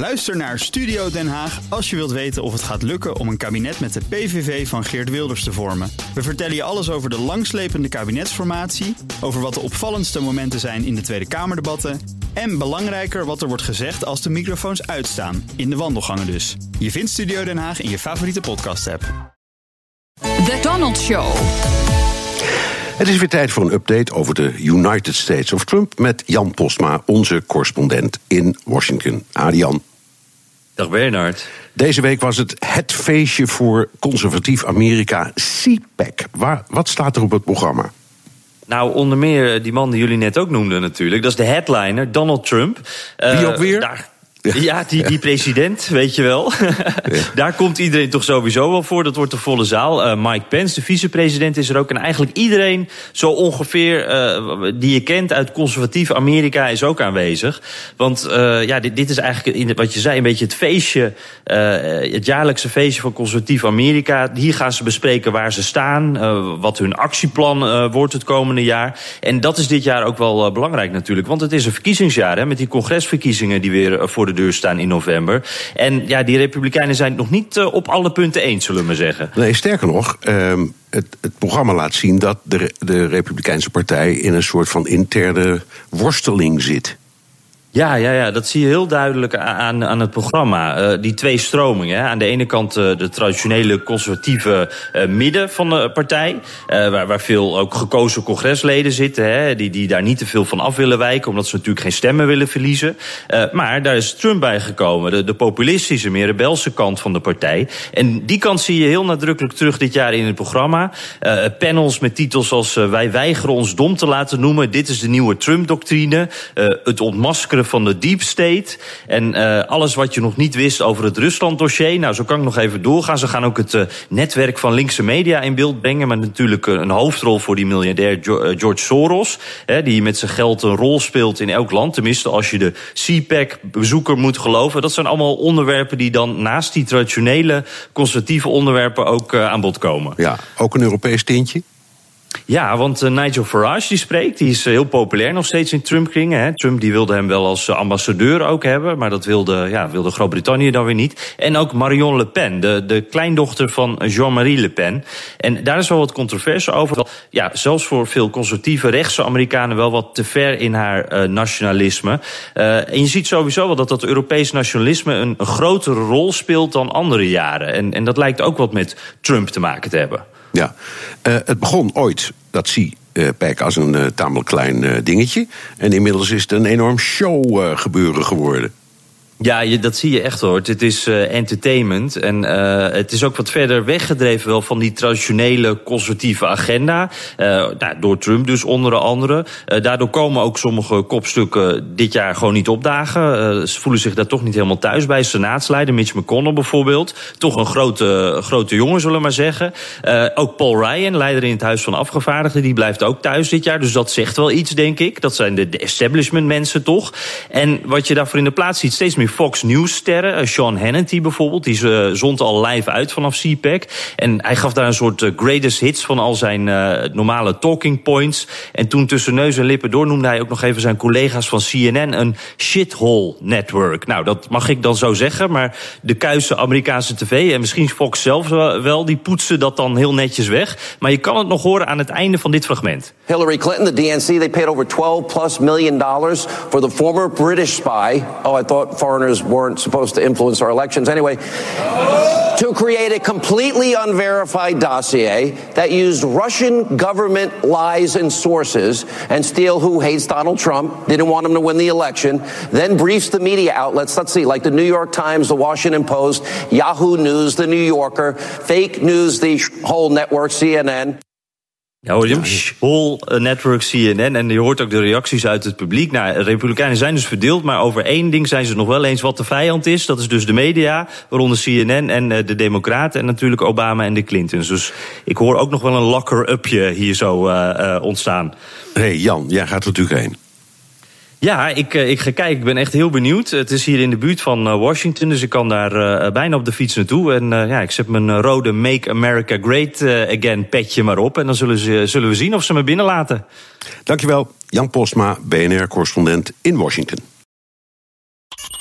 Luister naar Studio Den Haag als je wilt weten of het gaat lukken om een kabinet met de PVV van Geert Wilders te vormen. We vertellen je alles over de langslepende kabinetsformatie, over wat de opvallendste momenten zijn in de Tweede Kamerdebatten en belangrijker wat er wordt gezegd als de microfoons uitstaan, in de wandelgangen dus. Je vindt Studio Den Haag in je favoriete podcast-app. The Donald Show. Het is weer tijd voor een update over de United States of Trump met Jan Postma, onze correspondent in Washington. Jan. Dag Bernard. Deze week was het het feestje voor conservatief Amerika, CPAC. Waar, wat staat er op het programma? Nou, onder meer die man die jullie net ook noemden natuurlijk. Dat is de headliner, Donald Trump. Wie ook weer? Daar, ja, die, die president, weet je wel. Daar komt iedereen toch sowieso wel voor. Dat wordt de volle zaal. Uh, Mike Pence, de vicepresident, is er ook. En eigenlijk iedereen, zo ongeveer, uh, die je kent uit conservatief Amerika, is ook aanwezig. Want uh, ja, dit, dit is eigenlijk, wat je zei, een beetje het feestje. het jaarlijkse feestje van conservatief Amerika. Hier gaan ze bespreken waar ze staan. wat hun actieplan wordt het komende jaar. En dat is dit jaar ook wel belangrijk natuurlijk. Want het is een verkiezingsjaar, hè, met die congresverkiezingen die weer voor de de deur staan in november. En ja, die Republikeinen zijn het nog niet uh, op alle punten eens, zullen we zeggen. Nee, sterker nog, uh, het, het, programma laat zien dat de, de Republikeinse Partij in een soort van interne worsteling zit. Ja, ja, ja, dat zie je heel duidelijk aan, aan het programma. Uh, die twee stromingen. Hè. Aan de ene kant uh, de traditionele conservatieve uh, midden van de partij. waar, waar veel ook gekozen congresleden zitten. Hè, die, die daar niet te veel van af willen wijken. Omdat ze natuurlijk geen stemmen willen verliezen. maar daar is Trump bij gekomen. De, de populistische, meer rebelse kant van de partij. En die kant zie je heel nadrukkelijk terug dit jaar in het programma. panels met titels als Wij weigeren ons dom te laten noemen. Dit is de nieuwe Trump-doctrine. het ontmaskeren van de deep state. En uh, alles wat je nog niet wist over het Rusland-dossier. Nou, zo kan ik nog even doorgaan. Ze gaan ook het uh, netwerk van linkse media in beeld brengen. Met natuurlijk uh, een hoofdrol voor die miljardair George Soros. Hè, die met zijn geld een rol speelt in elk land. Tenminste, als je de CPAC-bezoeker moet geloven. Dat zijn allemaal onderwerpen die dan naast die traditionele conservatieve onderwerpen ook aan bod komen. Ja, ook een Europees tintje? Ja, want uh, Nigel Farage die spreekt, die is uh, heel populair nog steeds in Trump-kringen. Trump die wilde hem wel als uh, ambassadeur ook hebben, maar dat wilde, ja, wilde Groot-Brittannië dan weer niet. En ook Marion Le Pen, de, de kleindochter van Jean-Marie Le Pen. En daar is wel wat controverse over. Ja, zelfs voor veel conservatieve rechtse Amerikanen wel wat te ver in haar nationalisme. en je ziet sowieso wel dat dat Europees nationalisme een, een grotere rol speelt dan andere jaren. En, en dat lijkt ook wat met Trump te maken te hebben. Ja, uh, het begon ooit, dat zie uh, als een uh, tamelijk klein dingetje. En inmiddels is het een enorm show gebeuren geworden. Ja, je, dat zie je echt hoor. Het is uh, entertainment. En uh, het is ook wat verder weggedreven wel van die traditionele conservatieve agenda. Uh, nou, door Trump dus onder andere. daardoor komen ook sommige kopstukken dit jaar gewoon niet opdagen. ze voelen zich daar toch niet helemaal thuis bij. Senaatsleider Mitch McConnell bijvoorbeeld. Toch een grote, grote jongen, zullen we maar zeggen. ook Paul Ryan, leider in het Huis van Afgevaardigden, die blijft ook thuis dit jaar. Dus dat zegt wel iets, denk ik. Dat zijn de, de establishment mensen toch. En wat je daarvoor in de plaats ziet, steeds meer Fox News-sterren. Eh, Sean Hannity bijvoorbeeld, die uh, zond al live uit vanaf CPAC. En hij gaf daar een soort uh, greatest hits van al zijn normale talking points. En toen tussen neus en lippen door noemde hij ook nog even zijn collega's van CNN een shithole network. Nou, dat mag ik dan zo zeggen, maar de kuise Amerikaanse tv en misschien Fox zelf wel, die poetsen dat dan heel netjes weg. Maar je kan het nog horen aan het einde van dit fragment. Hillary Clinton, the DNC, they paid over 12 plus million dollars for the former British spy. Oh, I thought foreigners weren't supposed to influence our elections. Anyway, to create a completely unverified dossier that used Russian government lies and sources and Steele, who hates Donald Trump, didn't want him to win the election, then briefs the media outlets, let's see, like the New York Times, the Washington Post, Yahoo News, the New Yorker, fake news, the whole network, CNN. Ja, hoor je hem? Whole eh, Network CNN. En je hoort ook de reacties uit het publiek. Nou, de Republikeinen zijn dus verdeeld, maar over één ding zijn ze nog wel eens wat de vijand is. Dat is dus de media, waaronder CNN en eh, de Democraten en natuurlijk Obama en de Clintons. Dus ik hoor ook nog wel een locker-upje hier zo uh, ontstaan. Hé hey Jan, jij gaat er natuurlijk heen. Ja, ik, eh, ik ga kijken. Ik ben echt heel benieuwd. Het is hier in de buurt van eh, Washington, dus ik kan daar uh, bijna op de fiets naartoe. En ja, ik zet mijn rode Make America Great Again petje maar op. En dan zullen, ze, zullen we zien of ze me binnenlaten. Dankjewel, Jan Postma, BNR-correspondent in Washington.